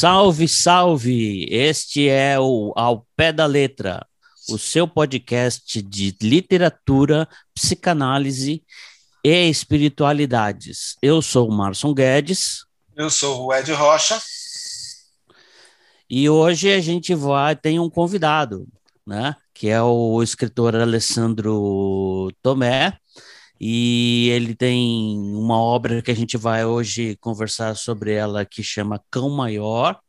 Salve, salve! Este é o Ao Pé da Letra, o seu podcast de literatura, psicanálise e espiritualidades. Eu sou o Marson Guedes. Eu sou o Ed Rocha. E hoje a gente vai tem um convidado, né? Que é o escritor Alessandro Tomé. E ele tem uma obra que a gente vai hoje conversar sobre ela que chama Cão Maior.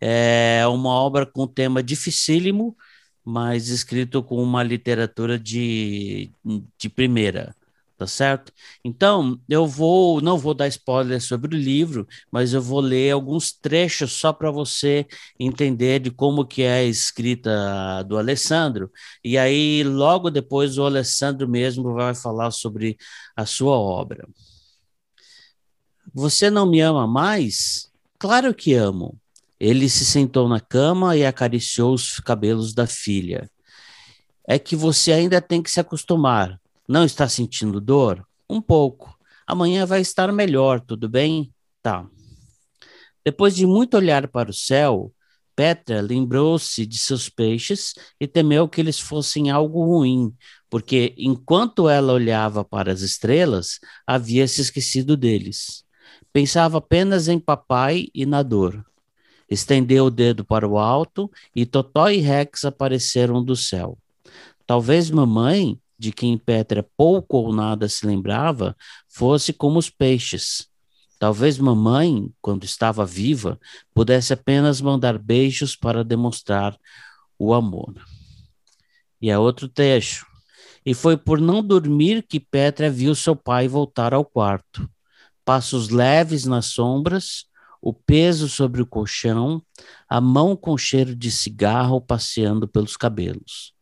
É uma obra com tema dificílimo, mas escrito com uma literatura de, de primeira tá certo? Então, eu vou, não vou dar spoiler sobre o livro, mas eu vou ler alguns trechos só para você entender de como que é a escrita do Alessandro, e aí logo depois o Alessandro mesmo vai falar sobre a sua obra. Você não me ama mais? Claro que amo. Ele se sentou na cama e acariciou os cabelos da filha. É que você ainda tem que se acostumar. Não está sentindo dor? Um pouco. Amanhã vai estar melhor, tudo bem? Tá. Depois de muito olhar para o céu, Petra lembrou-se de seus peixes e temeu que eles fossem algo ruim, porque enquanto ela olhava para as estrelas, havia se esquecido deles. Pensava apenas em papai e na dor. Estendeu o dedo para o alto e Totó e Rex apareceram do céu. Talvez mamãe de quem Petra pouco ou nada se lembrava, fosse como os peixes. Talvez mamãe, quando estava viva, pudesse apenas mandar beijos para demonstrar o amor. E é outro trecho. E foi por não dormir que Petra viu seu pai voltar ao quarto. Passos leves nas sombras, o peso sobre o colchão, a mão com cheiro de cigarro passeando pelos cabelos.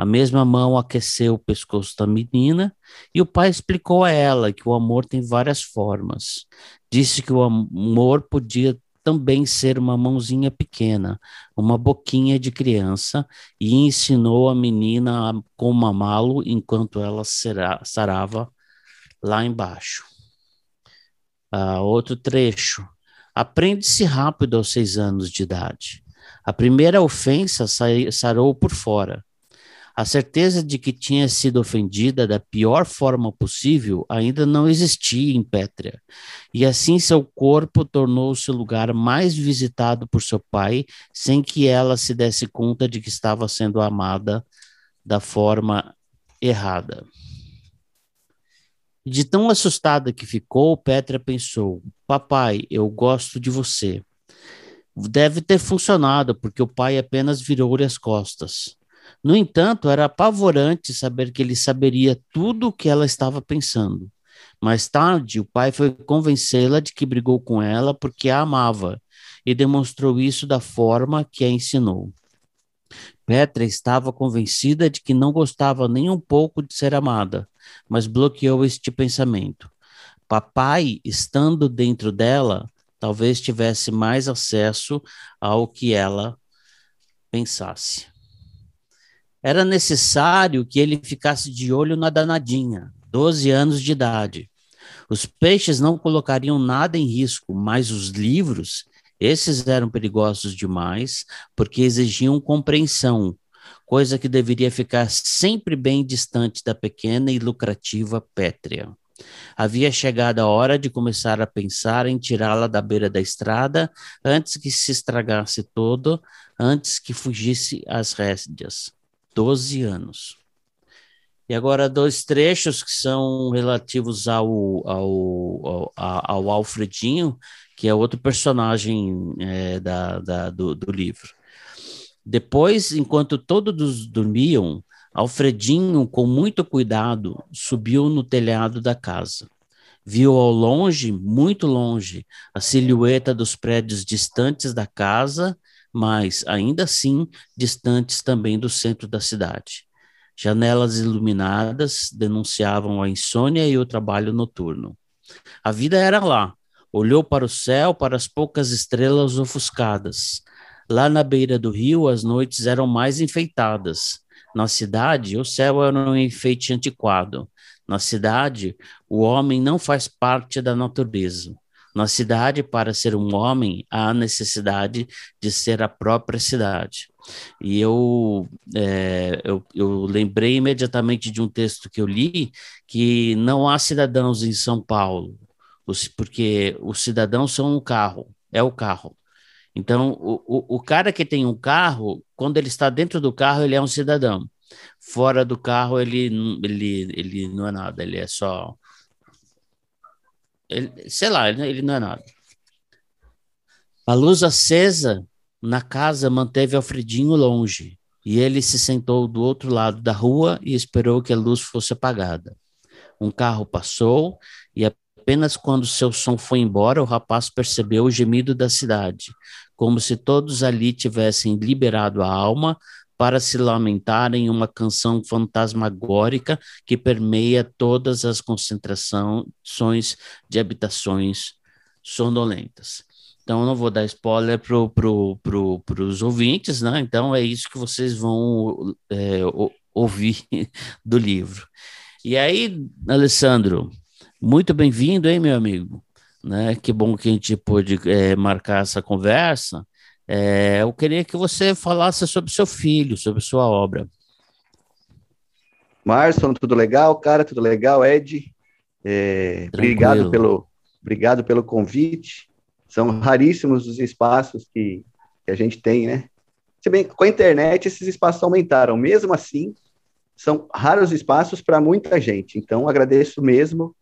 A mesma mão aqueceu o pescoço da menina e o pai explicou a ela que o amor tem várias formas. Disse que o amor podia também ser uma mãozinha pequena, uma boquinha de criança, e ensinou a menina a como amá-lo enquanto ela sarava lá embaixo. Ah, outro trecho. Aprende-se rápido aos seis anos de idade. A primeira ofensa sarou por fora. A certeza de que tinha sido ofendida da pior forma possível ainda não existia em Pétrea, e assim seu corpo tornou-se o lugar mais visitado por seu pai, sem que ela se desse conta de que estava sendo amada da forma errada. De tão assustada que ficou, Petra pensou: Papai, eu gosto de você. Deve ter funcionado, porque o pai apenas virou-lhe as costas. No entanto, era apavorante saber que ele saberia tudo o que ela estava pensando. Mais tarde, o pai foi convencê-la de que brigou com ela porque a amava e demonstrou isso da forma que a ensinou. Petra estava convencida de que não gostava nem um pouco de ser amada, mas bloqueou este pensamento. Papai, estando dentro dela, talvez tivesse mais acesso ao que ela pensasse. Era necessário que ele ficasse de olho na danadinha, 12 anos de idade. Os peixes não colocariam nada em risco, mas os livros, esses eram perigosos demais, porque exigiam compreensão, coisa que deveria ficar sempre bem distante da pequena e lucrativa Pétrea. Havia chegado a hora de começar a pensar em tirá-la da beira da estrada antes que se estragasse todo, antes que fugisse às rédeas. 12 anos. E agora dois trechos que são relativos ao, ao, ao, ao Alfredinho, que é outro personagem é, da, da do, do livro. Depois, enquanto todos dormiam, Alfredinho, com muito cuidado, subiu no telhado da casa. Viu ao longe, muito longe, a silhueta dos prédios distantes da casa mas ainda assim distantes também do centro da cidade. Janelas iluminadas denunciavam a insônia e o trabalho noturno. A vida era lá. Olhou para o céu, para as poucas estrelas ofuscadas. Lá na beira do rio, as noites eram mais enfeitadas. Na cidade, o céu era um enfeite antiquado. Na cidade, o homem não faz parte da natureza. Na cidade, para ser um homem, há necessidade de ser a própria cidade. E eu, é, eu, eu lembrei imediatamente de um texto que eu li, que não há cidadãos em São Paulo, porque os cidadãos são um carro, é o carro. Então, o, o, o cara que tem um carro, quando ele está dentro do carro, ele é um cidadão. Fora do carro, ele, ele, ele não é nada, ele é só. Ele, sei lá, ele, ele não é nada. A luz acesa na casa manteve Alfredinho longe, e ele se sentou do outro lado da rua e esperou que a luz fosse apagada. Um carro passou e apenas quando seu som foi embora, o rapaz percebeu o gemido da cidade, como se todos ali tivessem liberado a alma para se lamentar em uma canção fantasmagórica que permeia todas as concentrações de habitações sonolentas. Então, eu não vou dar spoiler para pro, pro, os ouvintes, né? Então, é isso que vocês vão é, ouvir do livro. E aí, Alessandro, muito bem-vindo, hein, meu amigo? Né? Que bom que a gente pôde é, marcar essa conversa. É, eu queria que você falasse sobre seu filho, sobre sua obra. Márcio, tudo legal, cara? Tudo legal, Ed? É, obrigado pelo, obrigado pelo convite. São raríssimos os espaços que, que a gente tem, né? Se bem com a internet esses espaços aumentaram. Mesmo assim, são raros espaços para muita gente. Então, agradeço mesmo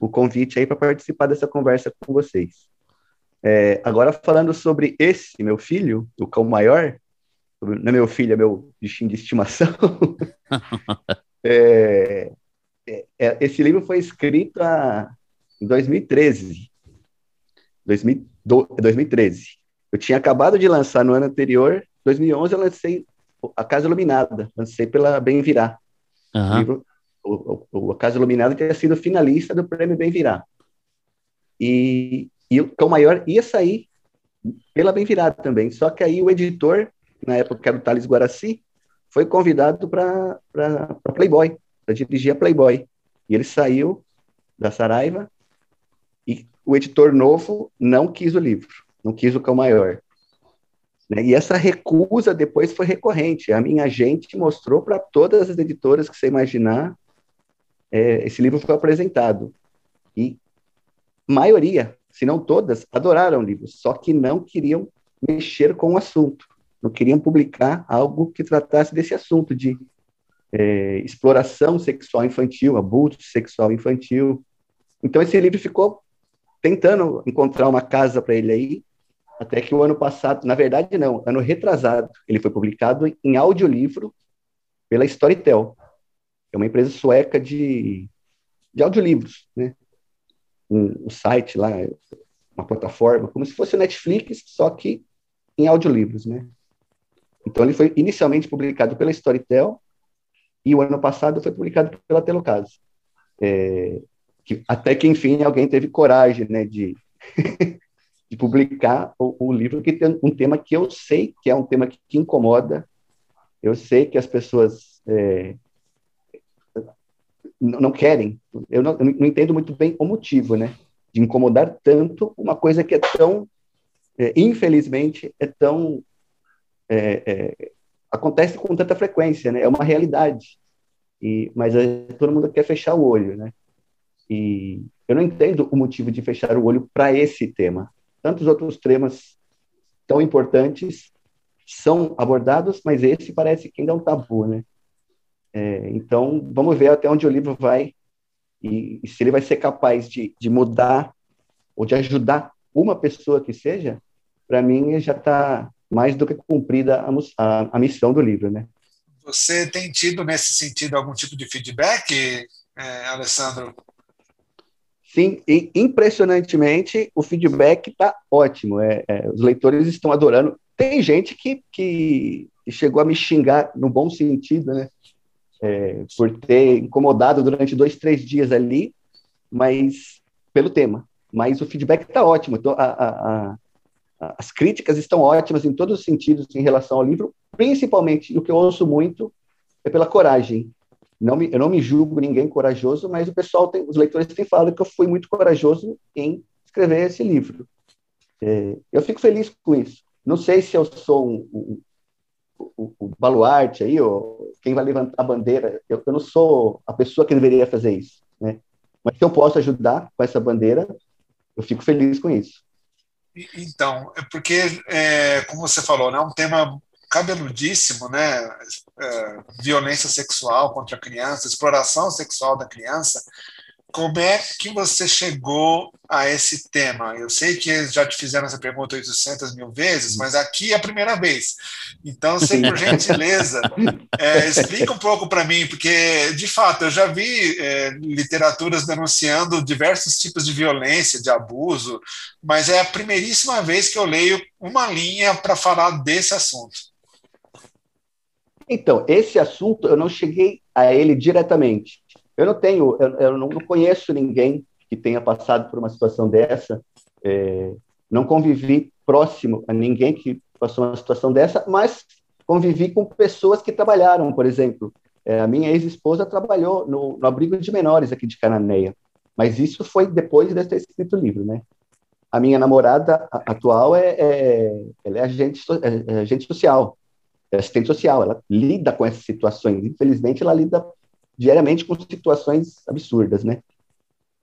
o convite aí para participar dessa conversa com vocês. É, agora, falando sobre esse meu filho, o cão maior, não é meu filho, é meu bichinho de estimação. é, é, é, esse livro foi escrito a, em 2013. 2013. Eu tinha acabado de lançar no ano anterior, 2011, eu lancei A Casa Iluminada, lancei pela Bem Virar. Uhum. Livro, o, o, a Casa Iluminada tinha sido finalista do prêmio Bem Virar. E e o Cão Maior ia sair pela Bem Virada também. Só que aí o editor, na época que era o Thales Guaraci, foi convidado para Playboy, para dirigir a Playboy. E ele saiu da Saraiva e o editor novo não quis o livro, não quis o Cão Maior. Né? E essa recusa depois foi recorrente. A minha agente mostrou para todas as editoras que você imaginar, é, esse livro foi apresentado. E maioria se não todas, adoraram o livro, só que não queriam mexer com o assunto, não queriam publicar algo que tratasse desse assunto de é, exploração sexual infantil, abuso sexual infantil. Então esse livro ficou tentando encontrar uma casa para ele aí, até que o ano passado, na verdade não, ano retrasado, ele foi publicado em audiolivro pela Storytel, é uma empresa sueca de, de audiolivros, né? Um, um site lá, uma plataforma, como se fosse o Netflix, só que em audiolivros, né? Então ele foi inicialmente publicado pela Storytel e o ano passado foi publicado pela Telocase. É, que, até que enfim alguém teve coragem, né, de de publicar o, o, livro que tem um tema que eu sei que é um tema que, que incomoda, eu sei que as pessoas é, não querem. Eu não, eu não, entendo muito bem o motivo, né? De incomodar tanto uma coisa que é tão, é, infelizmente, é tão. É, é, acontece com tanta frequência, né? É uma realidade. E, mas todo mundo quer fechar o olho, né? E eu não entendo o motivo de fechar o olho para esse tema. Tantos outros temas tão importantes são abordados, mas esse parece que ainda é um tabu, né? É, então, vamos ver até onde o livro vai e, e se ele vai ser capaz de, de, mudar ou de ajudar uma pessoa que seja, para mim já está mais do que cumprida a, a, a, missão do livro, né? Você tem tido nesse sentido algum tipo de feedback, é, Alessandro? Sim, e impressionantemente o feedback está ótimo. É, é, os leitores estão adorando. Tem gente que, que chegou a me xingar no bom sentido, né? É, por ter incomodado durante dois, três dias ali, mas pelo tema. Mas o feedback está ótimo. Então, a, a, a, as críticas estão ótimas em todos os sentidos em relação ao livro, principalmente o que eu ouço muito é pela coragem. Não me, eu não me julgo ninguém corajoso, mas o pessoal tem, os leitores têm falado que eu fui muito corajoso em escrever esse livro. É, eu fico feliz com isso. Não sei se eu sou um, um, um, um baluarte aí, ou quem vai levantar a bandeira. Eu, eu, não sou a pessoa que deveria fazer isso, né? Mas se eu posso ajudar com essa bandeira, eu fico feliz com isso. Então, é porque, é, como você falou, né, é um tema cabeludíssimo, né? É, violência sexual contra a criança, exploração sexual da criança. Como é que você chegou a esse tema? Eu sei que já te fizeram essa pergunta 800 mil vezes, mas aqui é a primeira vez. Então, se por gentileza, é, explica um pouco para mim, porque, de fato, eu já vi é, literaturas denunciando diversos tipos de violência, de abuso, mas é a primeiríssima vez que eu leio uma linha para falar desse assunto. Então, esse assunto eu não cheguei a ele diretamente. Eu não tenho, eu, eu não conheço ninguém que tenha passado por uma situação dessa. É, não convivi próximo a ninguém que passou uma situação dessa, mas convivi com pessoas que trabalharam, por exemplo. É, a minha ex-esposa trabalhou no, no, abrigo de menores aqui de Cananéia, mas isso foi depois de ter escrito o livro, né? A minha namorada atual é, é ela é agente, é, é agente social, é assistente social, ela lida com essas situações. Infelizmente, ela lida diariamente com situações absurdas, né?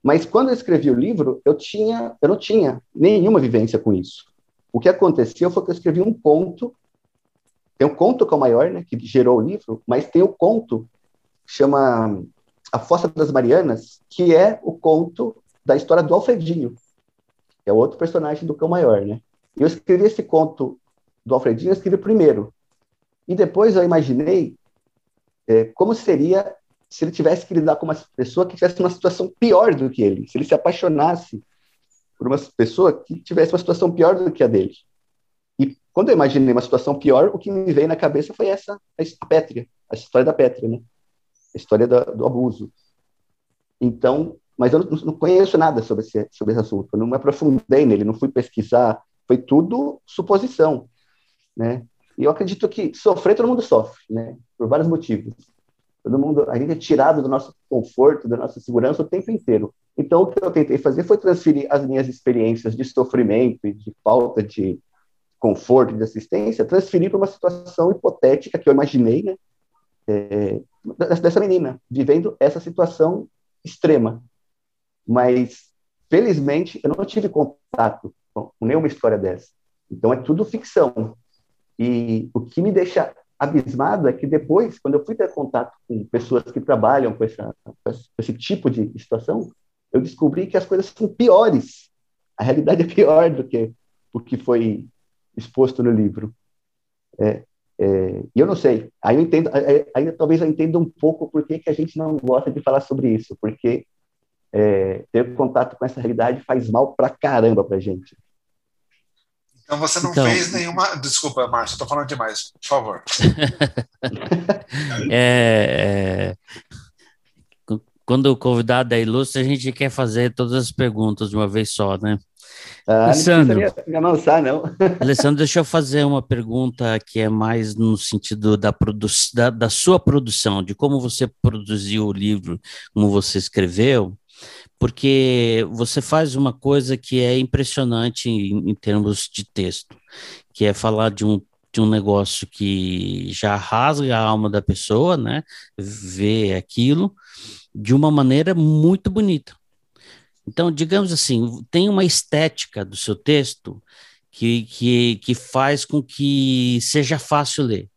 Mas quando eu escrevi o livro, eu tinha, eu não tinha nenhuma vivência com isso. O que aconteceu foi que eu escrevi um conto. Tem um conto que é o maior, né, que gerou o livro, mas tem o conto que chama A Fossa das Marianas, que é o conto da história do Alfredinho, que é outro personagem do Cão Maior, né? Eu escrevi esse conto do Alfredinho, eu escrevi primeiro. E depois eu imaginei é, como seria se ele tivesse que lidar com uma pessoa que tivesse uma situação pior do que ele, se ele se apaixonasse por uma pessoa que tivesse uma situação pior do que a dele. E quando eu imaginei uma situação pior, o que me veio na cabeça foi essa, a Pétria, a história da Pétria, né? A história do, do abuso. Então, mas eu não, não, conheço nada sobre esse, sobre esse assunto, eu não me aprofundei nele, não fui pesquisar, foi tudo suposição, né? E eu acredito que sofrer todo mundo sofre, né? Por vários motivos. Todo mundo, a gente é tirado do nosso conforto, da nossa segurança o tempo inteiro. Então, o que eu tentei fazer foi transferir as minhas experiências de sofrimento e de falta de conforto, de assistência, transferir para uma situação hipotética que eu imaginei, né? É, dessa menina, vivendo essa situação extrema. Mas, felizmente, eu não tive contato com nenhuma história dessa. Então, é tudo ficção. E o que me deixa abismado é que depois, quando eu fui ter contato com pessoas que trabalham com, essa, com esse tipo de situação, eu descobri que as coisas são piores. A realidade é pior do que o que foi exposto no livro. É, é, e eu não sei, aí eu entendo, aí, talvez eu entenda um pouco por que, que a gente não gosta de falar sobre isso, porque é, ter contato com essa realidade faz mal pra caramba pra gente. Então você não então, fez nenhuma. Desculpa, Márcio, estou falando demais, por favor. é, é, quando o convidado é ilustre, a gente quer fazer todas as perguntas de uma vez só, né? Ah, Alessandro, não me amansar, não. Alessandro, deixa eu fazer uma pergunta que é mais no sentido da, produ da, da sua produção, de como você produziu o livro, como você escreveu porque você faz uma coisa que é impressionante em, em termos de texto, que é falar de um de um negócio que já rasga a alma da pessoa, né? Ver aquilo de uma maneira muito bonita. Então, digamos assim, tem uma estética do seu texto que, que, que faz com que seja fácil ler.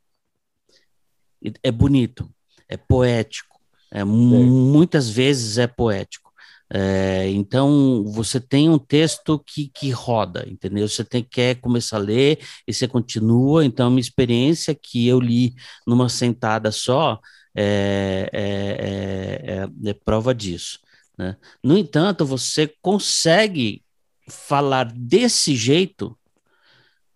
É bonito, é poético, é, muitas vezes é poético. É, então, você tem um texto que, que roda, entendeu? Você tem, quer começar a ler e você continua. Então, a minha experiência que eu li numa sentada só é, é, é, é prova disso. Né? No entanto, você consegue falar desse jeito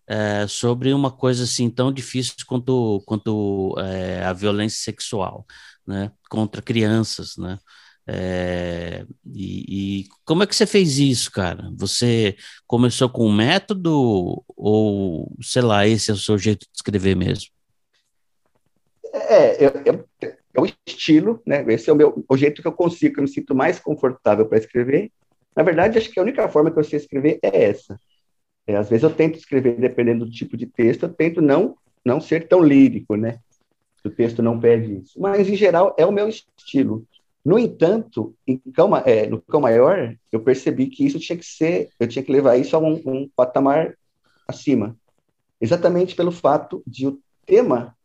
é, sobre uma coisa assim tão difícil quanto, quanto é, a violência sexual, né? Contra crianças, né? É, e, e, como é que você fez isso, cara? Você começou com um método ou, sei lá, esse é o seu jeito de escrever mesmo? É, é, é o estilo, né? Esse é o meu o jeito que eu consigo, que eu me sinto mais confortável para escrever. Na verdade, acho que a única forma que eu sei escrever é essa. É, às vezes eu tento escrever, dependendo do tipo de texto, eu tento não, não ser tão lírico, né? O texto não pede isso. Mas, em geral, é o meu estilo. No entanto, Cão, é, no Cão Maior, eu percebi que isso tinha que ser, eu tinha que levar isso a um, um patamar acima. Exatamente pelo fato de o tema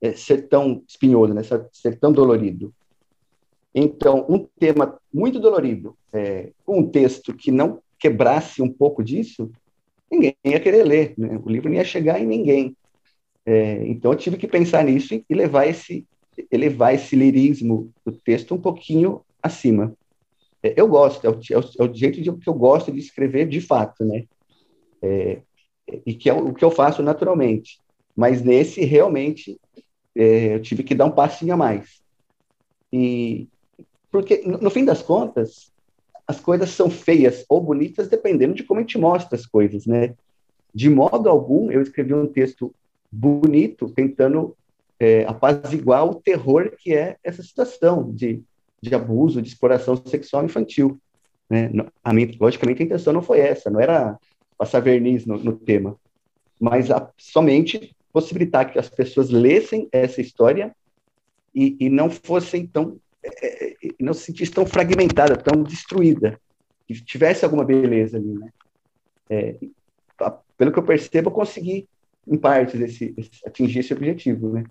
é, ser tão espinhoso, né? ser tão dolorido. Então, um tema muito dolorido, é, um texto que não quebrasse um pouco disso, ninguém ia querer ler, né? o livro não ia chegar em ninguém. É, então, eu tive que pensar nisso e levar esse, elevar esse lirismo do texto um pouquinho acima. É, eu gosto, é o, é o, é o jeito de, que eu gosto de escrever de fato, né? É, e que é o que eu faço naturalmente. Mas nesse, realmente, é, eu tive que dar um passinho a mais. E, porque, no fim das contas, as coisas são feias ou bonitas dependendo de como a gente mostra as coisas, né? De modo algum, eu escrevi um texto bonito, tentando é, apaziguar o terror que é essa situação de, de abuso, de exploração sexual infantil. Né? A minha, logicamente, a intenção não foi essa, não era passar verniz no, no tema, mas a, somente possibilitar que as pessoas lessem essa história e, e não fossem tão é, é, não se sentisse tão fragmentada, tão destruída, que tivesse alguma beleza ali, né? É, pelo que eu percebo, eu consegui, em partes, esse, esse, atingir esse objetivo, né?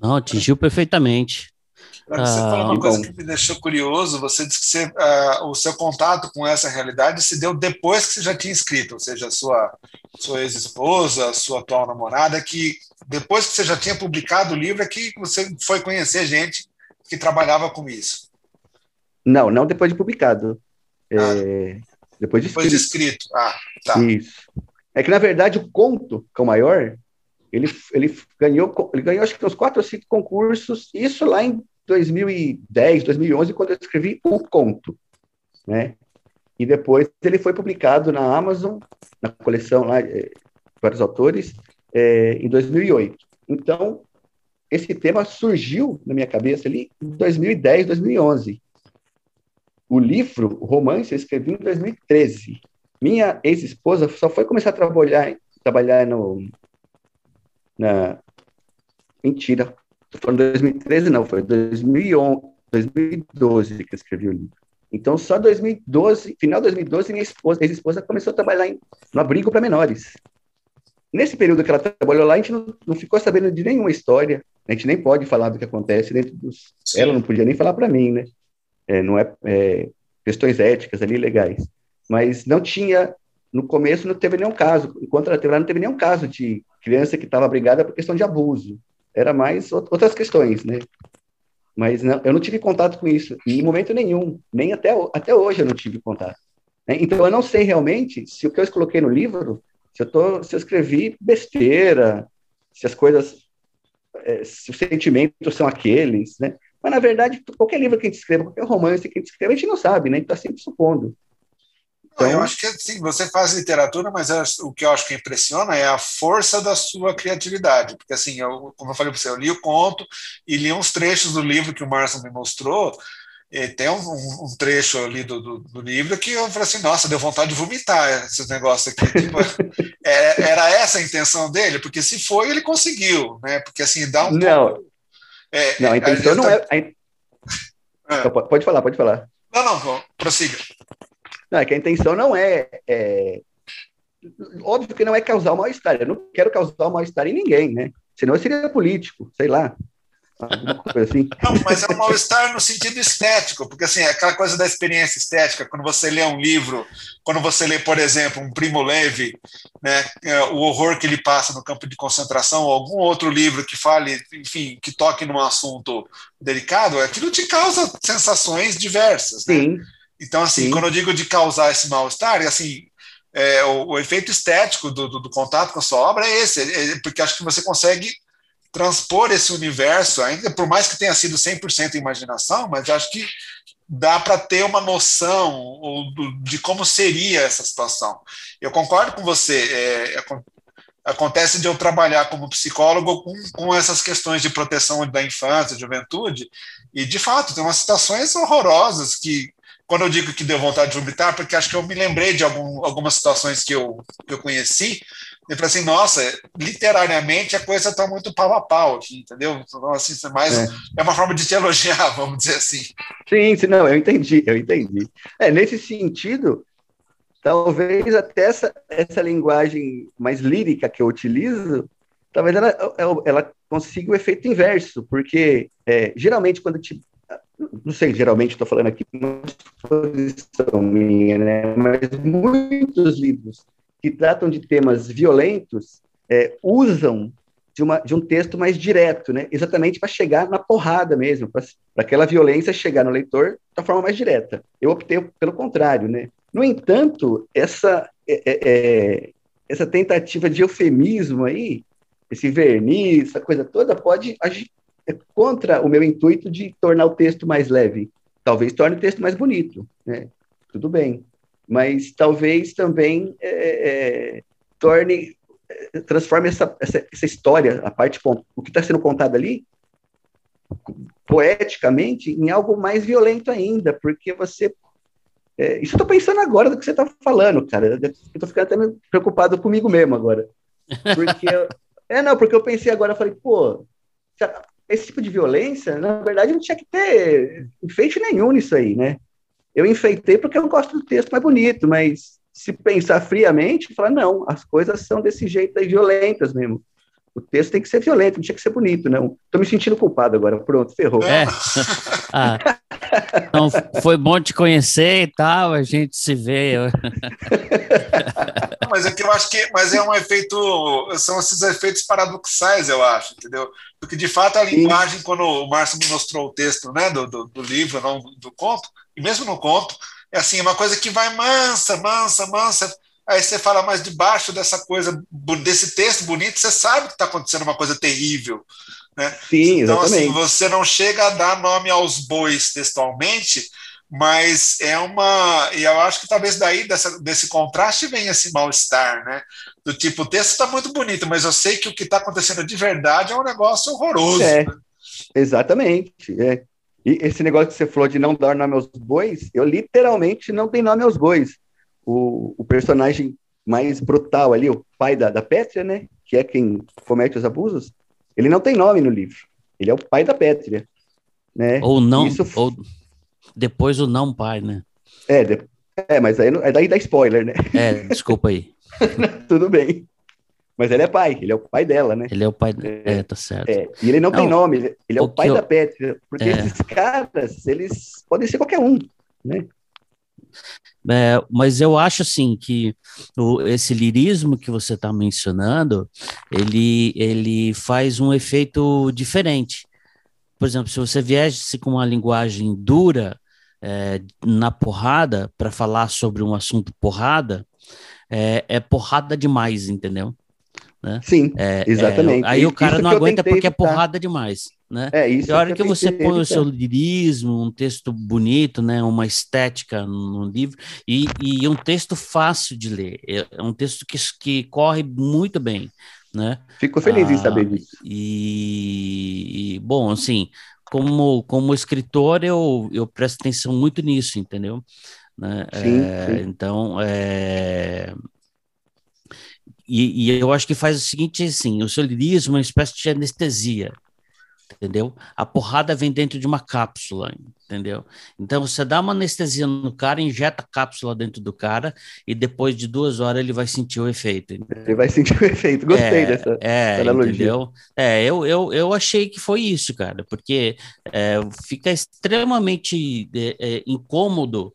Não, atingiu perfeitamente. Você ah, falou uma coisa bom. que me deixou curioso. Você disse que você, uh, o seu contato com essa realidade se deu depois que você já tinha escrito, ou seja, a sua, sua ex-esposa, sua atual namorada, que depois que você já tinha publicado o livro é que você foi conhecer gente que trabalhava com isso. Não, não depois de publicado. Ah, é, depois de depois escrito. De escrito. Ah, tá. Isso. É que, na verdade, o conto, que é o maior, ele, ele ganhou, ele ganhou acho que uns quatro ou cinco concursos, isso lá em 2010, 2011, quando eu escrevi o conto, né? E depois ele foi publicado na Amazon, na coleção lá, é, vários autores, é, em 2008. Então, esse tema surgiu na minha cabeça ali em 2010, 2011. O livro, o romance, eu escrevi em 2013. Minha ex-esposa só foi começar a trabalhar, trabalhar no, na... Mentira, estou falando 2013, não, foi 2011, 2012 que eu escrevi o livro. Então, só 2012, final de 2012, minha esposa, ex-esposa começou a trabalhar em, no abrigo para menores. Nesse período que ela trabalhou lá, a gente não, não, ficou sabendo de nenhuma história, a gente nem pode falar do que acontece dentro dos. Sim. Ela não podia nem falar para mim, né? É, não é, é, questões éticas ali legais. Mas não tinha, no começo não teve nenhum caso, enquanto ela teve lá, não teve nenhum caso de criança que estava brigada por questão de abuso. Era mais outras questões, né? Mas não, eu não tive contato com isso, em momento nenhum, nem até, até hoje eu não tive contato. Né? Então eu não sei realmente se o que eu coloquei no livro, se eu, tô, se eu escrevi besteira, se as coisas é, se os sentimentos são aqueles, né? Mas, na verdade, qualquer livro que a gente escreva, qualquer romance que a gente escreva, a gente não sabe, né? A gente está sempre supondo. Então... Eu acho que sim, você faz literatura, mas o que eu acho que impressiona é a força da sua criatividade. Porque, assim, eu, como eu falei para você, eu li o conto e li uns trechos do livro que o Márcio me mostrou, tem um, um, trecho ali do, do, do, livro que eu falei assim, nossa, deu vontade de vomitar esses negócios aqui. Tipo, é, era essa a intenção dele? Porque se foi, ele conseguiu, né? Porque assim, dá um Não, é, não a intenção não tá... é... A... Pode falar, pode falar. Não, não, prossiga. Não, é que a intenção não é, é... Óbvio que não é causar mal-estar. Eu não quero causar mal-estar em ninguém, né? Senão eu seria político, sei lá. Assim. Não, mas é um mal-estar no sentido estético, porque assim, é aquela coisa da experiência estética, quando você lê um livro, quando você lê, por exemplo, um Primo Levi, né, é, o horror que ele passa no campo de concentração, ou algum outro livro que fale, enfim, que toque num assunto delicado, aquilo te causa sensações diversas. Né? Então, assim, Sim. quando eu digo de causar esse mal-estar, assim, é, o, o, efeito estético do, do, do, contato com a sua obra é esse, é, é porque acho que você consegue transpor esse universo, ainda por mais que tenha sido 100% imaginação, mas acho que dá para ter uma noção de como seria essa situação. Eu concordo com você. É, acontece de eu trabalhar como psicólogo com, com essas questões de proteção da infância, juventude, e de fato tem umas situações horrorosas que quando eu digo que deu vontade de vomitar, porque acho que eu me lembrei de algum, algumas situações que eu, que eu conheci, e falei assim, nossa, literariamente a coisa está muito pau a pau aqui, entendeu? Então, assim, é, mais, é. é uma forma de te elogiar, vamos dizer assim. Sim, sim, não, eu entendi, eu entendi. É, nesse sentido, talvez até essa, essa linguagem mais lírica que eu utilizo, talvez ela, ela consiga o efeito inverso, porque é, geralmente quando te não sei, geralmente estou falando aqui uma exposição minha, né? mas muitos livros que tratam de temas violentos é, usam de, uma, de um texto mais direto, né? exatamente para chegar na porrada mesmo, para aquela violência chegar no leitor da forma mais direta. Eu optei pelo contrário. Né? No entanto, essa, é, é, é essa tentativa de eufemismo aí, esse verniz, essa coisa toda, pode agir é contra o meu intuito de tornar o texto mais leve. Talvez torne o texto mais bonito, né? Tudo bem. Mas talvez também é, é, torne, é, transforme essa, essa, essa, história, a parte, o que está sendo contado ali, poeticamente, em algo mais violento ainda, porque você é, isso eu tô pensando agora do que você tá falando, cara. Eu tô ficando até preocupado comigo mesmo agora. Porque. é, não, porque eu pensei agora, eu falei, pô, esse tipo de violência, na verdade, não tinha que ter enfeite nenhum nisso aí, né? Eu enfeitei porque eu gosto do texto mais bonito, mas se pensar friamente, falar, não, as coisas são desse jeito aí, violentas mesmo. O texto tem que ser violento, não tinha que ser bonito, não. Tô me sentindo culpado agora, pronto, ferrou. É. ah, então, foi bom te conhecer e tal, a gente se vê. mas é que eu acho que mas é um efeito, são esses efeitos paradoxais, eu acho, entendeu? Porque de fato a linguagem, Sim. quando o Márcio me mostrou o texto né, do, do, do livro, não do conto, e mesmo no conto, é assim, uma coisa que vai mansa, mansa, mansa. Aí você fala mais debaixo dessa coisa, desse texto bonito, você sabe que está acontecendo uma coisa terrível. Né? Sim, então, assim, exatamente. assim, você não chega a dar nome aos bois textualmente, mas é uma. E eu acho que talvez daí dessa, desse contraste venha esse mal-estar, né? Do tipo, o texto está muito bonito, mas eu sei que o que está acontecendo de verdade é um negócio horroroso. É, né? exatamente. É. E esse negócio que você falou de não dar nome aos bois, eu literalmente não tenho nome aos bois. O, o personagem mais brutal ali, o pai da, da Pétria, né? Que é quem comete os abusos, ele não tem nome no livro. Ele é o pai da Pétria. Né? Ou não, Isso... ou depois o não pai, né? É, de... é mas aí, é daí dá spoiler, né? É, desculpa aí. Tudo bem. Mas ele é pai, ele é o pai dela, né? Ele é o pai, é, é tá certo. É, e ele não, não, tem nome, ele é o, o pai eu... da Pétria, porque é. esses caras, eles podem ser qualquer um, né? É, mas eu acho assim que o, esse lirismo que você está mencionando, ele, ele faz um efeito diferente. Por exemplo, se você viesse com uma linguagem dura é, na porrada para falar sobre um assunto porrada, é, é porrada demais, entendeu? Né? Sim, é, é exatamente. aí o cara não aguenta porque é porrada demais né? É isso. E a hora que, que você põe o seu lirismo, um texto bonito, né, uma estética no livro e, e um texto fácil de ler, é, é um texto que, que corre muito bem, né? Fico feliz ah, em saber disso. E, e, bom, assim, como como escritor eu eu presto atenção muito nisso, entendeu? Né? Sim, é, sim. Então, é, e, e, eu acho que faz o seguinte, assim, o seu lirismo é uma espécie de anestesia, entendeu? A porrada vem dentro de uma cápsula, entendeu? Então você dá uma anestesia no cara, injeta a cápsula dentro do cara e depois de duas horas ele vai sentir o efeito. Entendeu? Ele vai sentir o efeito. Gostei é, dessa é, analogia. Entendeu? É, eu, eu, eu achei que foi isso, cara, porque é, fica extremamente é, é, incômodo.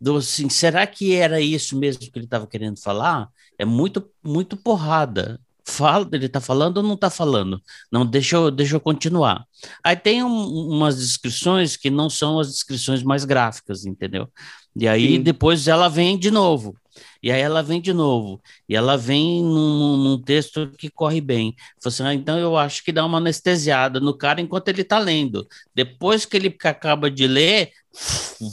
Do, assim, será que era isso mesmo que ele estava querendo falar? É muito, muito porrada, fala, ele está falando ou não está falando? Não, deixa eu, deixa eu continuar. Aí tem um, umas descrições que não são as descrições mais gráficas, entendeu? E aí Sim. depois ela vem de novo. E aí ela vem de novo. E ela vem num, num texto que corre bem. Assim, ah, então eu acho que dá uma anestesiada no cara enquanto ele está lendo. Depois que ele acaba de ler,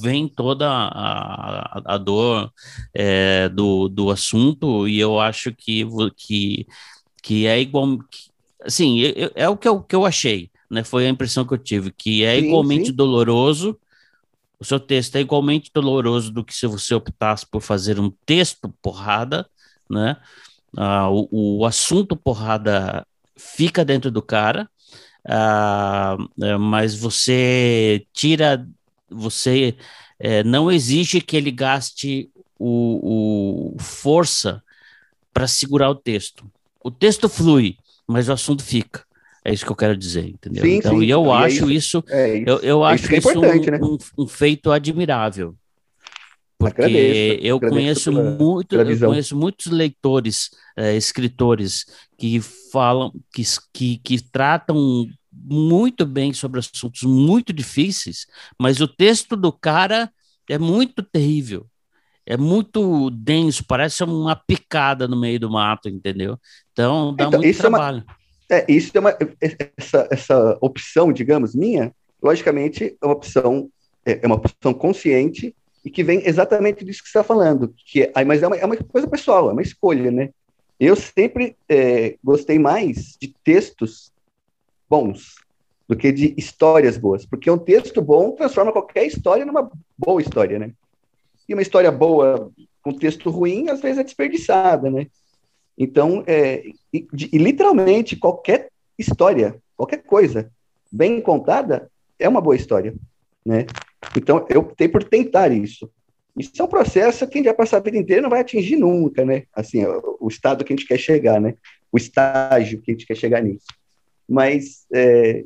vem toda a, a, a dor é, do, do assunto. E eu acho que, que que é igual. Assim, é, é o que eu, que eu achei, né? Foi a impressão que eu tive, que é sim, igualmente sim. doloroso o seu texto é igualmente doloroso do que se você optasse por fazer um texto porrada, né? Ah, o, o assunto porrada fica dentro do cara, ah, é, mas você tira, você é, não exige que ele gaste o, o força para segurar o texto. O texto flui, mas o assunto fica. É isso que eu quero dizer, entendeu? Sim, então, sim. e eu e é acho é isso, é isso, eu, eu acho isso, isso um, né? um, um, feito admirável. Porque agradeço, eu agradeço conheço muito, eu conheço muitos leitores, é, escritores que falam, que, que, que tratam muito bem sobre assuntos muito difíceis, mas o texto do cara é muito terrível é muito denso, parece uma picada no meio do mato, entendeu? Então dá então, muito trabalho. É, uma, é, isso é uma, essa, essa opção, digamos, minha, logicamente é uma opção, é, é uma opção consciente e que vem exatamente disso que você está falando, que é, mas é uma, é uma coisa pessoal, é uma escolha, né? Eu sempre é, gostei mais de textos bons do que de histórias boas, porque um texto bom transforma qualquer história numa boa história, né? E uma história boa com texto ruim, às vezes é desperdiçada, né? Então, é, e, e, literalmente, qualquer história, qualquer coisa bem contada é uma boa história, né? Então, eu optei por tentar isso. Isso é um processo que a gente vai passar a vida inteira não vai atingir nunca, né? Assim, o, o estado que a gente quer chegar, né? O estágio que a gente quer chegar nisso. Mas, é,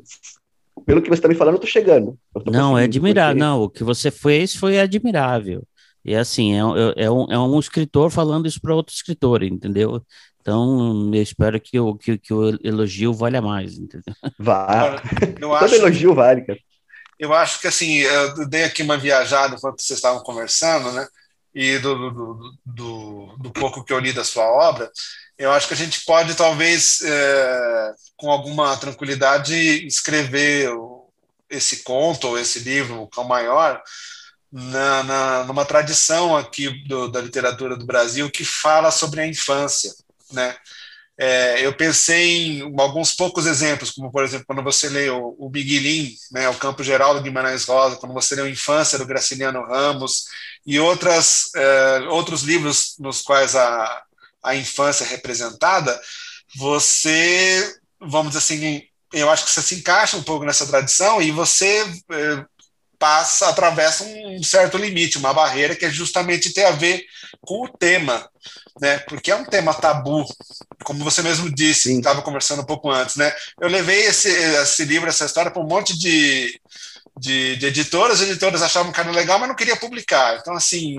pelo que você está me falando, eu estou chegando. Eu tô não, é admirável. Porque... Não, o que você fez foi admirável. E assim, é, é, é, um, é um escritor falando isso para outro escritor, entendeu? Então, eu espero que o, que, que o elogio valha mais, entendeu? Vale. Todo elogio vale, cara. Eu acho que, assim, eu dei aqui uma viajada enquanto vocês estavam conversando, né? E do, do, do, do pouco que eu li da sua obra, eu acho que a gente pode, talvez, é, com alguma tranquilidade, escrever esse conto ou esse livro, O Cão Maior, na, na, numa tradição aqui do, da literatura do Brasil que fala sobre a infância, né? É, eu pensei em alguns poucos exemplos, como por exemplo quando você lê o, o Miguelin, né, o Campo Geral do Guimarães Rosa, quando você lê o Infância do Graciliano Ramos e outras é, outros livros nos quais a, a infância representada, você, vamos dizer assim, eu acho que você se encaixa um pouco nessa tradição e você é, passa, atravessa um certo limite, uma barreira que é justamente ter a ver com o tema, né? Porque é um tema tabu, como você mesmo disse, estava conversando um pouco antes, né? Eu levei esse, esse livro, essa história para um monte de, de, de editoras, as editoras achavam que era legal, mas não queria publicar. Então, assim,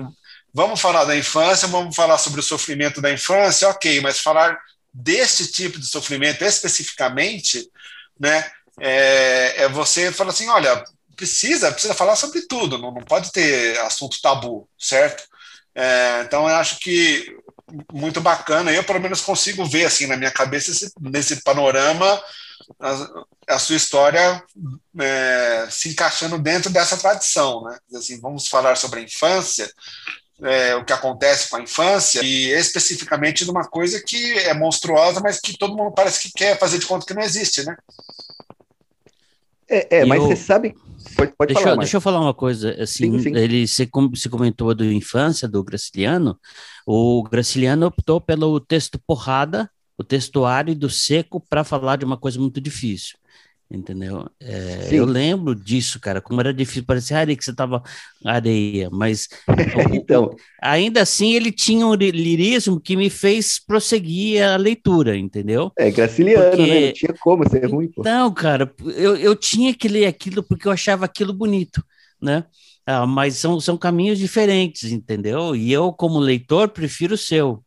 vamos falar da infância, vamos falar sobre o sofrimento da infância, ok, mas falar deste tipo de sofrimento especificamente, né? É, é você falar assim, olha, precisa, precisa falar sobre tudo, não, não pode ter assunto tabu, certo? É, então eu acho que muito bacana, eu pelo menos consigo ver assim na minha cabeça esse, nesse panorama a, a sua história é, se encaixando dentro dessa tradição, né? Assim, vamos falar sobre a infância, é, o que acontece com a infância e especificamente de uma coisa que é monstruosa, mas que todo mundo parece que quer fazer de conta que não existe, né? É, é mas eu... você sabe Pode, pode deixa, falar, eu, deixa eu falar uma coisa, assim, sim, sim. ele se, se comentou da infância do Graciliano, o Graciliano optou pelo texto porrada, o texto árido seco, para falar de uma coisa muito difícil entendeu? É, eu lembro disso, cara, como era difícil, parecia areia que você tava areia, mas então, ainda assim ele tinha um lirismo que me fez prosseguir a leitura, entendeu? É graciliano, porque... né? Não tinha como ser ruim. Pô. Não, cara, eu, eu tinha que ler aquilo porque eu achava aquilo bonito, né? Ah, mas são, são caminhos diferentes, entendeu? E eu, como leitor, prefiro o seu.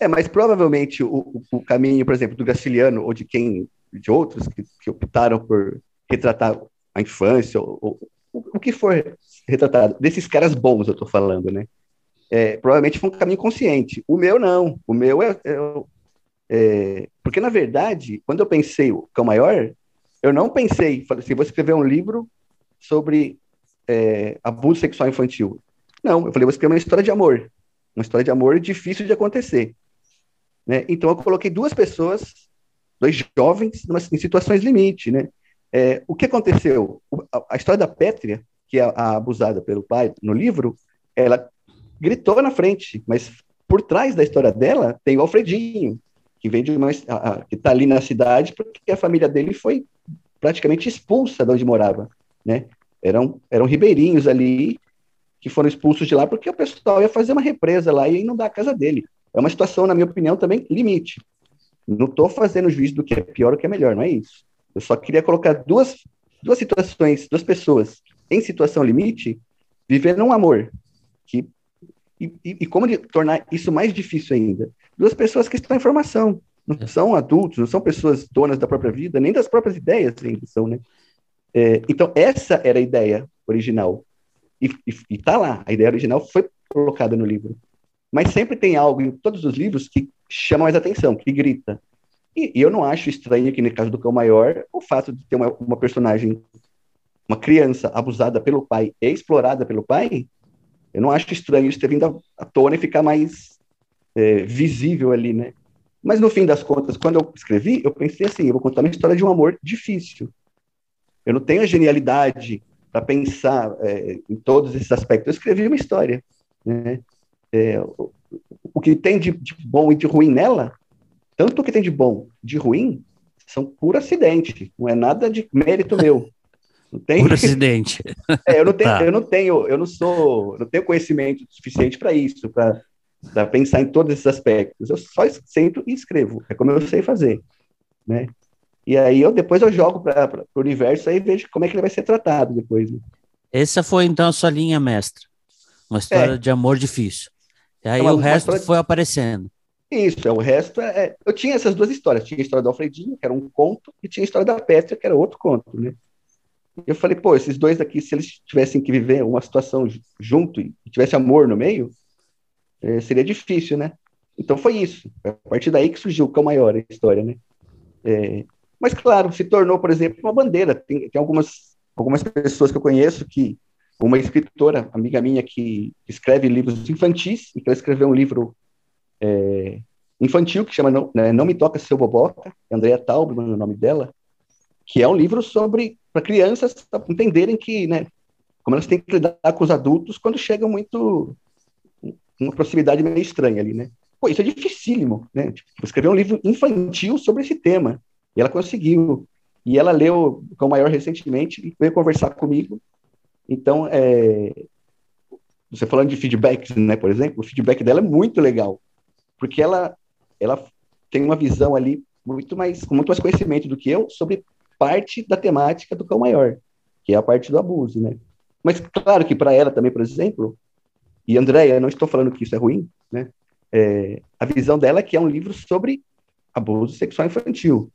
É, mas provavelmente o, o caminho, por exemplo, do Graciliano ou de quem de outros que, que optaram por retratar a infância, ou, ou, o que for retratado, desses caras bons eu estou falando, né? É, provavelmente foi um caminho consciente. O meu não. O meu é, é, é, Porque, na verdade, quando eu pensei o Cão Maior, eu não pensei, falei assim, vou escrever um livro sobre é, abuso sexual infantil. Não, eu falei, vou escrever uma história de amor. Uma história de amor difícil de acontecer. Né? Então, eu coloquei duas pessoas dois jovens em situações limite, né? É, o que aconteceu? A, história da Pétria que é a abusada pelo pai no livro, ela gritou na frente, mas por trás da história dela tem o Alfredinho, que vem de uma que está ali na cidade porque a família dele foi praticamente expulsa de onde morava, né? Eram eram ribeirinhos ali que foram expulsos de lá porque o pessoal ia fazer uma represa lá e inundar a casa dele. É uma situação, na minha opinião, também limite. Não estou fazendo juízo do que é pior ou que é melhor, não é isso. Eu só queria colocar duas, duas situações, duas pessoas em situação limite, vivendo um amor. Que, e, e como de tornar isso mais difícil ainda? Duas pessoas que estão em formação, não é. são adultos, não são pessoas donas da própria vida, nem das próprias ideias ainda são, né? É, então, essa era a ideia original. E, está lá, a ideia original foi colocada no livro. Mas sempre tem algo em todos os livros que chama mais atenção, que grita. E, e eu não acho estranho que, no caso do Cão Maior, o fato de ter uma, uma personagem, uma criança abusada pelo pai e explorada pelo pai, eu não acho estranho isso ter vindo à tona e ficar mais é, visível ali, né? Mas no fim das contas, quando eu escrevi, eu pensei assim: eu vou contar uma história de um amor difícil. Eu não tenho a genialidade para pensar é, em todos esses aspectos. Eu escrevi uma história, né? É, o, que tem de, de, bom e de ruim nela, tanto o que tem de bom e de ruim, são puro acidente, não é nada de mérito meu. Não tem... Puro acidente. É, eu não tenho, tá. eu não tenho, eu não sou, não tenho conhecimento suficiente para isso, para pensar em todos esses aspectos. Eu só sento e escrevo, é como eu sei fazer, né? E aí eu depois eu jogo para o universo e vejo como é que ele vai ser tratado depois. Né? Essa foi então a sua linha mestra. Uma história é. de amor difícil. E aí o resto história... foi aparecendo. Isso, é, o resto é, é, Eu tinha essas duas histórias. Tinha a história do Alfredinho, que era um conto, e tinha a história da Pétria, que era outro conto, né? Eu falei, pô, esses dois aqui, se eles tivessem que viver uma situação junto e tivesse amor no meio, é, seria difícil, né? Então foi isso. A partir daí que surgiu o Cão Maior, a história, né? É, mas, claro, se tornou, por exemplo, uma bandeira. Tem, tem algumas, algumas pessoas que eu conheço que. Uma escritora, amiga minha, que escreve livros infantis, e que ela escreveu um livro é, infantil que chama Não, né, Não Me Toca Seu Boboca, é Andrea Taubman, o nome dela, que é um livro sobre para crianças entenderem que, né, como elas têm que lidar com os adultos quando chegam muito uma proximidade meio estranha ali, né? Pô, isso é dificílimo, né? Tipo, escrever um livro infantil sobre esse tema. E ela conseguiu. E ela leu com o maior recentemente e veio conversar comigo. Então, é, você falando de feedbacks, né, por exemplo, o feedback dela é muito legal, porque ela, ela tem uma visão ali muito mais, com muito mais conhecimento do que eu sobre parte da temática do cão maior, que é a parte do abuso, né? Mas claro que para ela também, por exemplo, e Andréia, não estou falando que isso é ruim, né? É, a visão dela é que é um livro sobre abuso sexual infantil.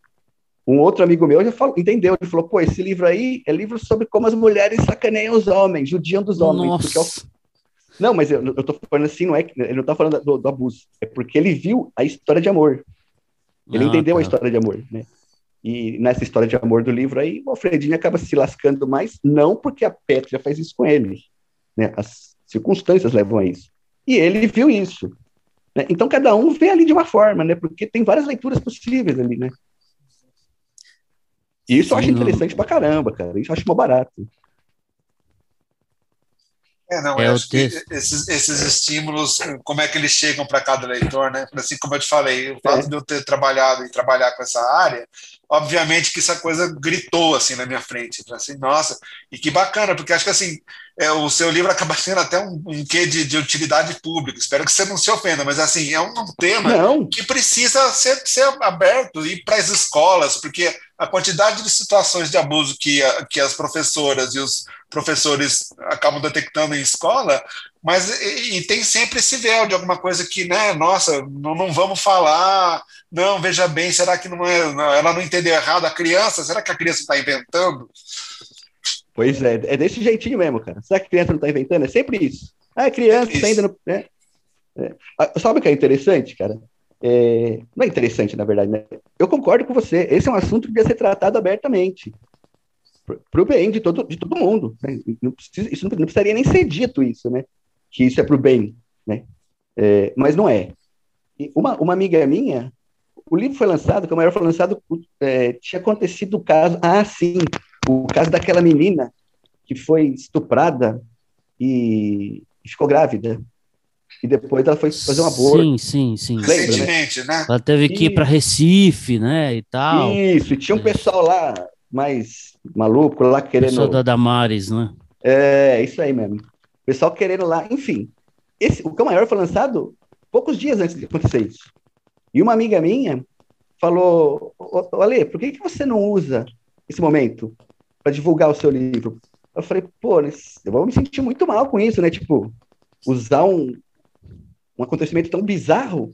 Um outro amigo meu já falou, entendeu, ele falou, pô, esse livro aí é livro sobre como as mulheres sacaneiam os homens, judiam dos homens. Nossa. Eu... Não, mas eu, eu tô falando assim, não é ele não tá falando do, do, abuso, é porque ele viu a história de amor. Ele ah, entendeu tá. a história de amor, né? E nessa história de amor do livro aí, o Alfredinho acaba se lascando mais, não porque a Petra faz isso com ele, né? As circunstâncias levam a isso. E ele viu isso. Né? Então cada um vê ali de uma forma, né? Porque tem várias leituras possíveis ali, né? Isso eu acho interessante pra caramba, cara. Isso eu acho mó barato. É, não, é eu acho que esses, esses estímulos, como é que eles chegam para cada leitor, né? Assim como eu te falei, o fato é. de eu ter trabalhado e trabalhar com essa área, obviamente que essa coisa gritou assim na minha frente, assim, nossa, e que bacana, porque acho que assim, é, o seu livro acaba sendo até um, um quê de, de, utilidade pública. Espero que você não se ofenda, mas assim, é um, um tema não. que precisa ser, ser aberto e para as escolas, porque a quantidade de situações de abuso que, a, que as professoras e os professores acabam detectando em escola, mas e, e, tem sempre esse véu de alguma coisa que, né, nossa, não, não vamos falar, não, veja bem, será que não é, ela não entendeu errado a criança? Será que a criança está inventando? Pois é, é desse jeitinho mesmo, cara. Será que a criança não está inventando? É sempre isso. Ah, a criança é ainda não. Né? É. Ah, sabe o que é interessante, cara? É... Não é interessante, na verdade, né? Eu concordo com você. Esse é um assunto que deve ser tratado abertamente. Para o bem de todo, de todo mundo. Né? Não precisa, isso não, não, precisaria nem ser dito isso, né? Que isso é para o bem, né? É, mas não é. E uma, uma amiga minha, o livro foi lançado, o maior foi lançado, é, tinha acontecido o caso. Ah, sim, o caso daquela menina que foi estuprada e ficou grávida. E depois ela foi fazer um aborto. Sim, sim, sim. Lembra, Recentemente, né? né? Ela teve que ir para Recife, né? E tal. Isso, e tinha um pessoal lá mais maluco lá querendo. Pessoal da Damares, né? É, isso aí mesmo. Pessoal querendo lá, enfim. Esse, o Cão Maior foi lançado poucos dias antes de acontecer isso. E uma amiga minha falou: Ale, por que, que você não usa esse momento para divulgar o seu livro? Eu falei: pô, eu vou me sentir muito mal com isso, né? Tipo, usar um, um acontecimento tão bizarro.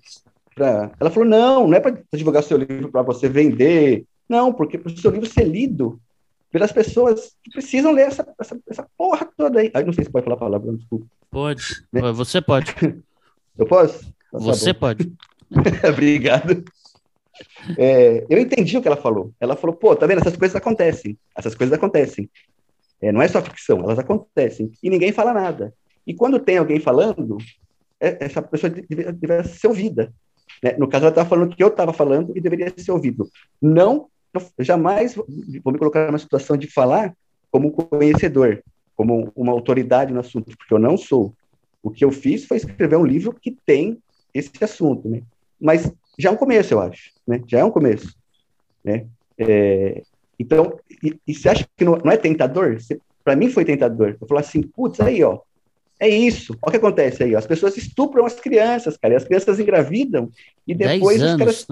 Ela falou: não, não é para divulgar o seu livro para você vender, não, porque para o seu livro ser lido pelas pessoas que precisam ler essa, essa, essa porra toda aí. Não sei se pode falar a palavra, desculpa. Pode, né? você pode. Eu posso? Tá você pode. Obrigado. É, eu entendi o que ela falou. Ela falou, pô, tá vendo? Essas coisas acontecem. Essas coisas acontecem. É, não é só ficção, elas acontecem. E ninguém fala nada. E quando tem alguém falando, é, essa pessoa deveria, deveria ser ouvida. Né? No caso, ela estava falando que eu estava falando e deveria ser ouvido. Não, eu jamais vou me colocar numa situação de falar como conhecedor, como uma autoridade no assunto, porque eu não sou. O que eu fiz foi escrever um livro que tem esse assunto, né? Mas já é um começo, eu acho, né? Já é um começo, né? É, então, e, e, você acha que não, não é tentador? Para mim foi tentador. Eu falo assim, putz, aí, ó, é isso. Olha o que acontece aí, ó. As pessoas estupram as crianças, cara, e as crianças engravidam, e depois os caras...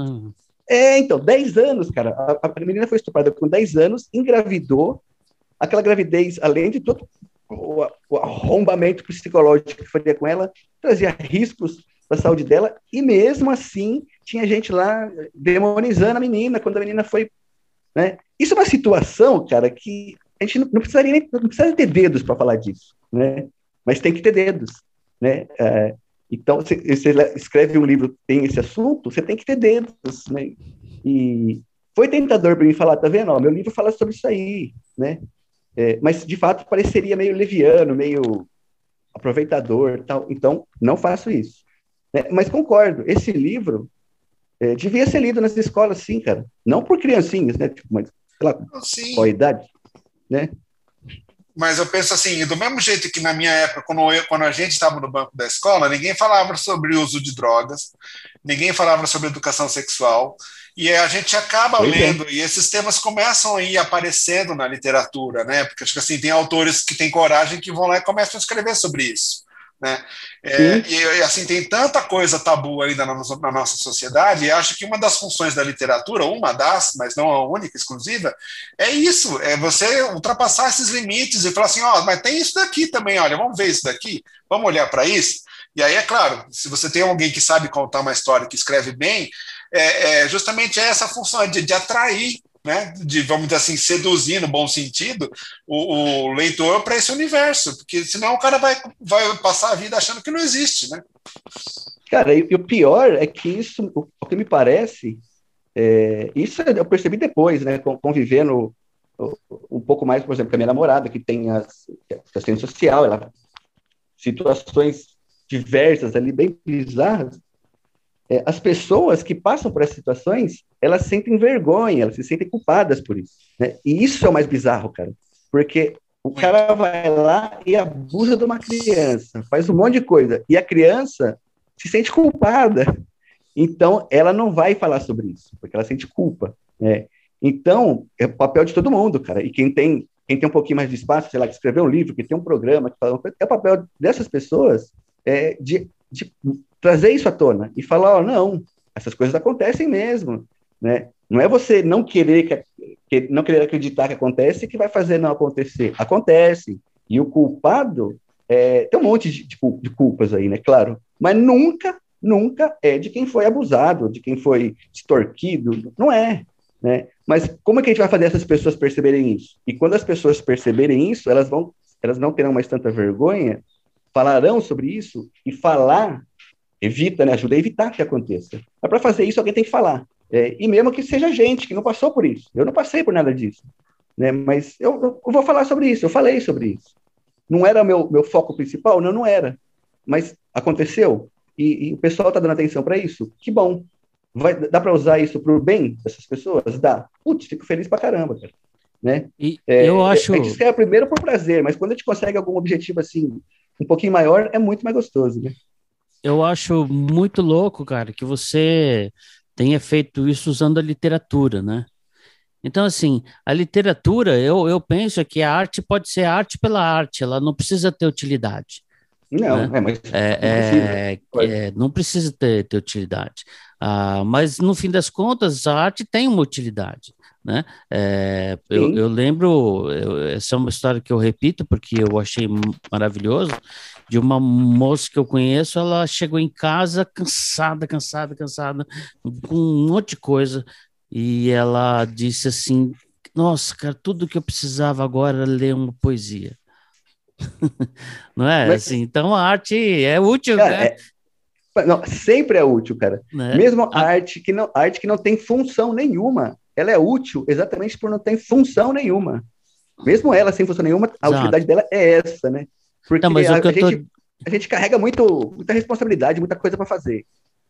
É, então, 10 anos, cara. A, a menina foi estuprada com 10 anos, engravidou, aquela gravidez, além de todo o, o arrombamento psicológico que faria com ela, trazia riscos para a saúde dela, e mesmo assim tinha gente lá demonizando a menina quando a menina foi. Né? Isso é uma situação, cara, que a gente não, não precisaria nem, não precisaria ter dedos para falar disso, né? mas tem que ter dedos. Né? É, então, você escreve um livro tem esse assunto, você tem que ter dedos. Né? E foi tentador para mim falar, tá vendo? Ó, meu livro fala sobre isso aí, né? É, mas de fato pareceria meio leviano, meio aproveitador, tal. Então, não faço isso. É, mas concordo, esse livro é, devia ser lido nas escolas, sim, cara. Não por criancinhas, né? Tipo, mas, sei lá, sim. qual a idade, né? Mas eu penso assim, do mesmo jeito que na minha época, quando, eu, quando a gente estava no banco da escola, ninguém falava sobre o uso de drogas, ninguém falava sobre educação sexual, e a gente acaba pois é. lendo, é. e esses temas começam a ir aparecendo na literatura, né? Porque acho que assim, tem autores que têm coragem que vão lá e começam a escrever sobre isso. Né? É, e assim tem tanta coisa tabu ainda na nossa, na nossa sociedade, e acho que uma das funções da literatura, uma das, mas não a única, exclusiva, é isso: é você ultrapassar esses limites e falar assim, ó, oh, mas tem isso daqui também, olha, vamos ver isso daqui, vamos olhar para isso. E aí, é claro, se você tem alguém que sabe contar uma história, que escreve bem, é, é justamente essa função de, de atrair né, de, vamos dizer assim, seduzir no bom sentido o, o leitor para esse universo, porque senão o cara vai, vai passar a vida achando que não existe, né? Cara, e, e o pior é que isso, o, o que me parece, é, isso eu percebi depois, né, convivendo um pouco mais, por exemplo, com a minha namorada, que tem as, assistente social, ela situações diversas ali, bem bizarras, é, as pessoas que passam por essas situações, elas sentem vergonha, elas se sentem culpadas por isso. Né? E isso é o mais bizarro, cara. Porque o cara vai lá e abusa de uma criança, faz um monte de coisa, e a criança se sente culpada. Então, ela não vai falar sobre isso, porque ela sente culpa. Né? Então, é o papel de todo mundo, cara. E quem tem, quem tem um pouquinho mais de espaço, sei lá, que escreveu um livro, que tem um programa, que fala, é o papel dessas pessoas é, de, de trazer isso à tona e falar, ó, oh, não, essas coisas acontecem mesmo, né? Não é você não querer que, que, não querer acreditar que acontece que vai fazer não acontecer. Acontece. E o culpado é, tem um monte de, de, de culpas aí, né? Claro. Mas nunca, nunca é de quem foi abusado, de quem foi extorquido. Não é. Né? Mas como é que a gente vai fazer essas pessoas perceberem isso? E quando as pessoas perceberem isso, elas vão, elas não terão mais tanta vergonha, falarão sobre isso e falar evita, né, ajuda a evitar que aconteça. Mas para fazer isso, alguém tem que falar. É, e mesmo que seja gente que não passou por isso. Eu não passei por nada disso. Né, mas eu, eu vou falar sobre isso, eu falei sobre isso. Não era meu, meu foco principal? Não, não era. Mas aconteceu. E, e o pessoal está dando atenção para isso. Que bom. Vai, dá para usar isso para o bem dessas pessoas? Dá. Putz, fico feliz para caramba, cara. né? E é, eu acho. A gente escreve primeiro por prazer, mas quando a gente consegue algum objetivo assim, um pouquinho maior, é muito mais gostoso, né? Eu acho muito louco, cara, que você tenha feito isso usando a literatura, né? Então, assim, a literatura, eu, eu penso que a arte pode ser arte pela arte, ela não precisa ter utilidade. Não, né? é, mas é, não, é, é, não precisa ter, ter utilidade. Ah, mas, no fim das contas, a arte tem uma utilidade. Né? É, eu, eu, lembro, eu, essa é uma história que eu repito porque eu achei maravilhoso, de uma moça que eu conheço, ela chegou em casa cansada, cansada, cansada, com um monte de coisa, e ela disse assim: Nossa, cara, tudo que eu precisava agora era ler uma poesia. não é? Mas, assim, então a arte é útil, cara, né? É, não, sempre é útil, cara. Né? Mesmo a arte que não, arte que não tem função nenhuma, ela é útil exatamente por não ter função nenhuma. Mesmo ela sem função nenhuma, a Exato. utilidade dela é essa, né? Porque não, a, a, gente, tô... a, gente, carrega muito, muita responsabilidade, muita coisa para fazer.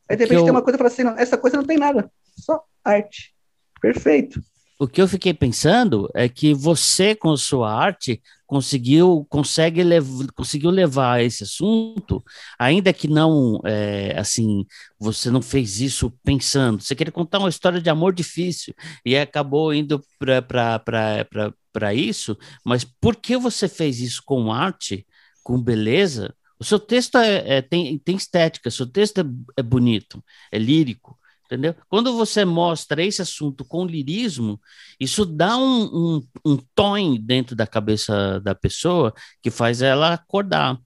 Aí de repente eu... tem uma coisa para assim, não, essa coisa não tem nada, só arte. Perfeito. O que eu fiquei pensando é que você, com sua arte, conseguiu, consegue lev conseguiu levar esse assunto, ainda que não, é, assim, você não fez isso pensando. Você queria contar uma história de amor difícil e acabou indo para isso, mas por que você fez isso com arte, com beleza? O seu texto é, é tem, tem estética, seu texto é, é bonito, é lírico, entendeu? Quando você mostra esse assunto com lirismo, isso dá um, um, um tom dentro da cabeça da pessoa que faz ela acordar.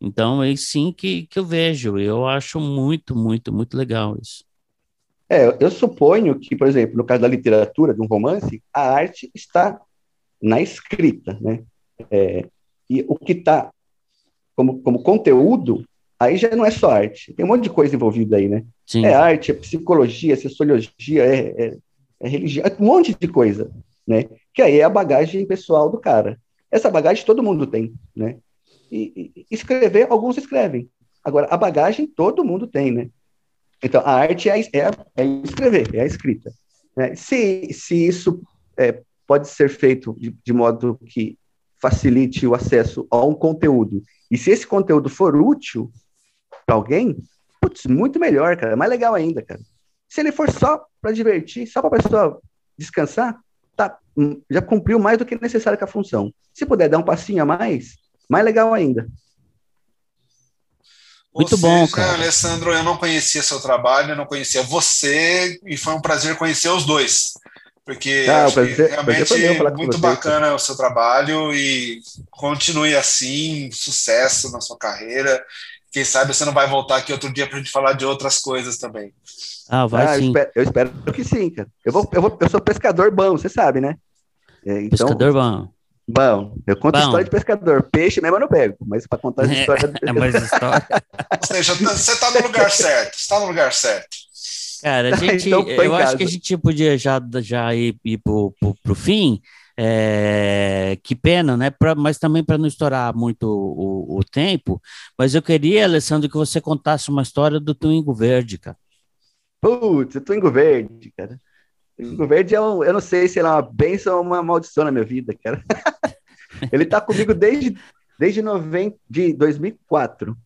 Então, é sim que, que eu vejo. Eu acho muito, muito, muito legal isso. É, eu suponho que, por exemplo, no caso da literatura, de um romance, a arte está na escrita, né? É, e o que está como, como conteúdo aí já não é só arte, tem um monte de coisa envolvida aí, né? Sim. É arte, é psicologia, é sociologia, é, é, é religião, é um monte de coisa, né? Que aí é a bagagem pessoal do cara. Essa bagagem todo mundo tem, né? E, e escrever, alguns escrevem. Agora, a bagagem todo mundo tem, né? Então, a arte é, é, é escrever, é a escrita. Né? Se, se isso é, pode ser feito de, de modo que facilite o acesso a um conteúdo, e se esse conteúdo for útil, para alguém, putz, muito melhor, cara. Mais legal ainda, cara. Se ele for só para divertir, só para a pessoa descansar, tá, hum, já cumpriu mais do que necessário com a função. Se puder dar um passinho a mais, mais legal ainda. Muito Ou bom, seja, cara. Alessandro, eu não conhecia seu trabalho, eu não conhecia você, e foi um prazer conhecer os dois. Porque ah, prazer, realmente é muito você, bacana cara. o seu trabalho e continue assim, sucesso na sua carreira. Quem sabe você não vai voltar aqui outro dia para a gente falar de outras coisas também. Ah, vai ah, sim. Eu espero, eu espero, que sim, cara. Eu, vou, eu, vou, eu sou pescador bom, você sabe, né? É, então, pescador bom. Bom, eu conto bom. história de pescador. Peixe mesmo eu não pego, mas para contar a história é, é mais história. Ou seja, você está no lugar certo. Você está no lugar certo. Cara, a gente, então, eu acho que a gente podia já, já ir, ir pro, pro, pro fim. É, que pena, né? Pra, mas também para não estourar muito o, o, tempo. Mas eu queria, Alessandro, que você contasse uma história do Twingo Verde, cara. Putz, o Twingo Verde, cara. O Twingo Verde é um, eu não sei se é uma bênção ou uma maldição na minha vida, cara. ele tá comigo desde, desde novembro de 2004.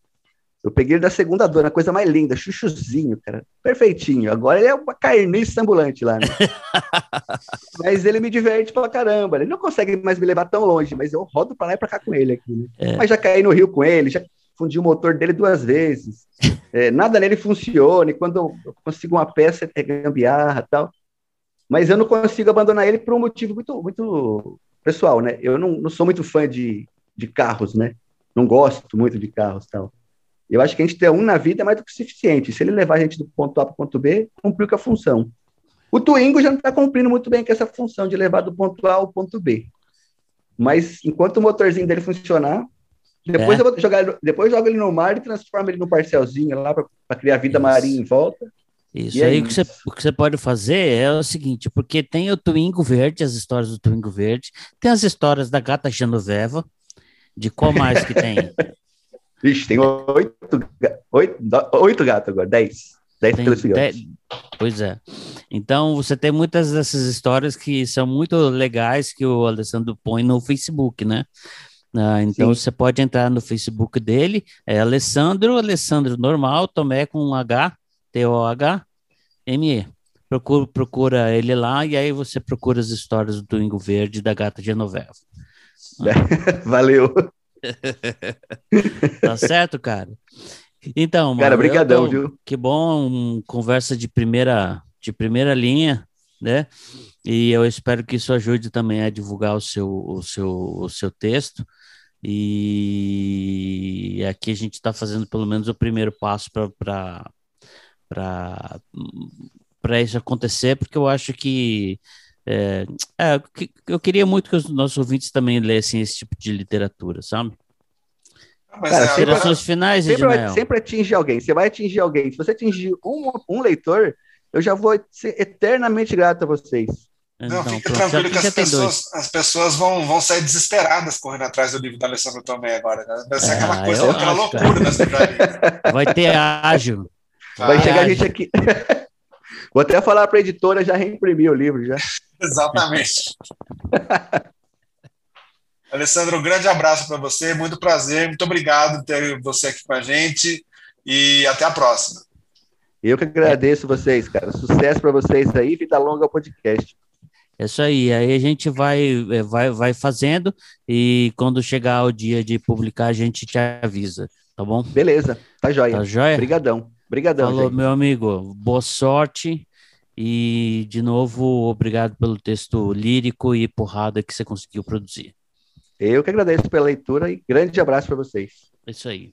Eu peguei ele da segunda dona, coisa mais linda, chuchuzinho, cara. Perfeitinho. Agora ele é uma carniça ambulante lá, né? mas ele me diverte pra caramba. Ele não consegue mais me levar tão longe, mas eu rodo pra lá e pra cá com ele aqui, né? é. Mas já caí no rio com ele, já fundi o motor dele duas vezes. É, nada nele funciona, e quando eu consigo uma peça é gambiarra e tal. Mas eu não consigo abandonar ele por um motivo muito, muito pessoal, né? Eu não, não sou muito fã de, de carros, né? Não gosto muito de carros tal. Eu acho que a gente ter um na vida é mais do que suficiente. Se ele levar a gente do ponto A para o ponto B, cumpriu com a função. O Twingo já não está cumprindo muito bem com essa função de levar do ponto A ao ponto B. Mas enquanto o motorzinho dele funcionar, depois é. eu vou jogar, depois jogo ele no mar e transformo ele no parcelzinho lá para criar vida isso. marinha em volta. Isso aí, o, que você, o que você pode fazer é o seguinte, porque tem o Twingo Verde, as histórias do Twingo Verde, tem as histórias da gata Genoveva, de qual mais que tem? Vixe, tem oito, oito, oito gatos agora, dez. 10 tem filhotes. Dez... Pois é. Então, você tem muitas dessas histórias que são muito legais que o Alessandro põe no Facebook, né? Ah, então, Sim. você pode entrar no Facebook dele, é Alessandro, Alessandro normal, Tomé com um H, T-O-H-M-E. Procura, procura ele lá e aí você procura as histórias do Ingo Verde da Gata Genoveva. Valeu. tá certo, cara? Então, cara, brigadão, viu? Que bom, um, conversa de primeira, de primeira linha, né? E eu espero que isso ajude também a divulgar o seu, o seu, o seu texto. E aqui a gente está fazendo pelo menos o primeiro passo para para isso acontecer, porque eu acho que é, é, eu queria muito que os nossos ouvintes também lessem esse tipo de literatura, sabe? Mas Cara, é, finais, sempre, vai, sempre atinge alguém. Você vai atingir alguém. Se você atingir um, um leitor, eu já vou ser eternamente grato a vocês. Não, então, fica tranquilo que as pessoas, as pessoas vão, vão sair desesperadas correndo atrás do livro da Alessandro Tomé agora. Né? Vai ser é, aquela coisa, aquela acho, loucura das Vai ter ágil. Vai, vai chegar ágil. gente aqui. Vou até falar para a editora já reimprimir o livro já. Exatamente. Alessandro, um grande abraço para você, muito prazer, muito obrigado por ter você aqui com a gente e até a próxima. Eu que agradeço vocês, cara. Sucesso para vocês aí, vida longa ao podcast. É isso aí, aí a gente vai, é, vai, vai fazendo e quando chegar o dia de publicar a gente te avisa, tá bom? Beleza, tá joia. Tá joia? Obrigadão. Obrigadão, Falou, gente. meu amigo. Boa sorte. E, de novo, obrigado pelo texto lírico e porrada que você conseguiu produzir. Eu que agradeço pela leitura e grande abraço para vocês. É isso aí.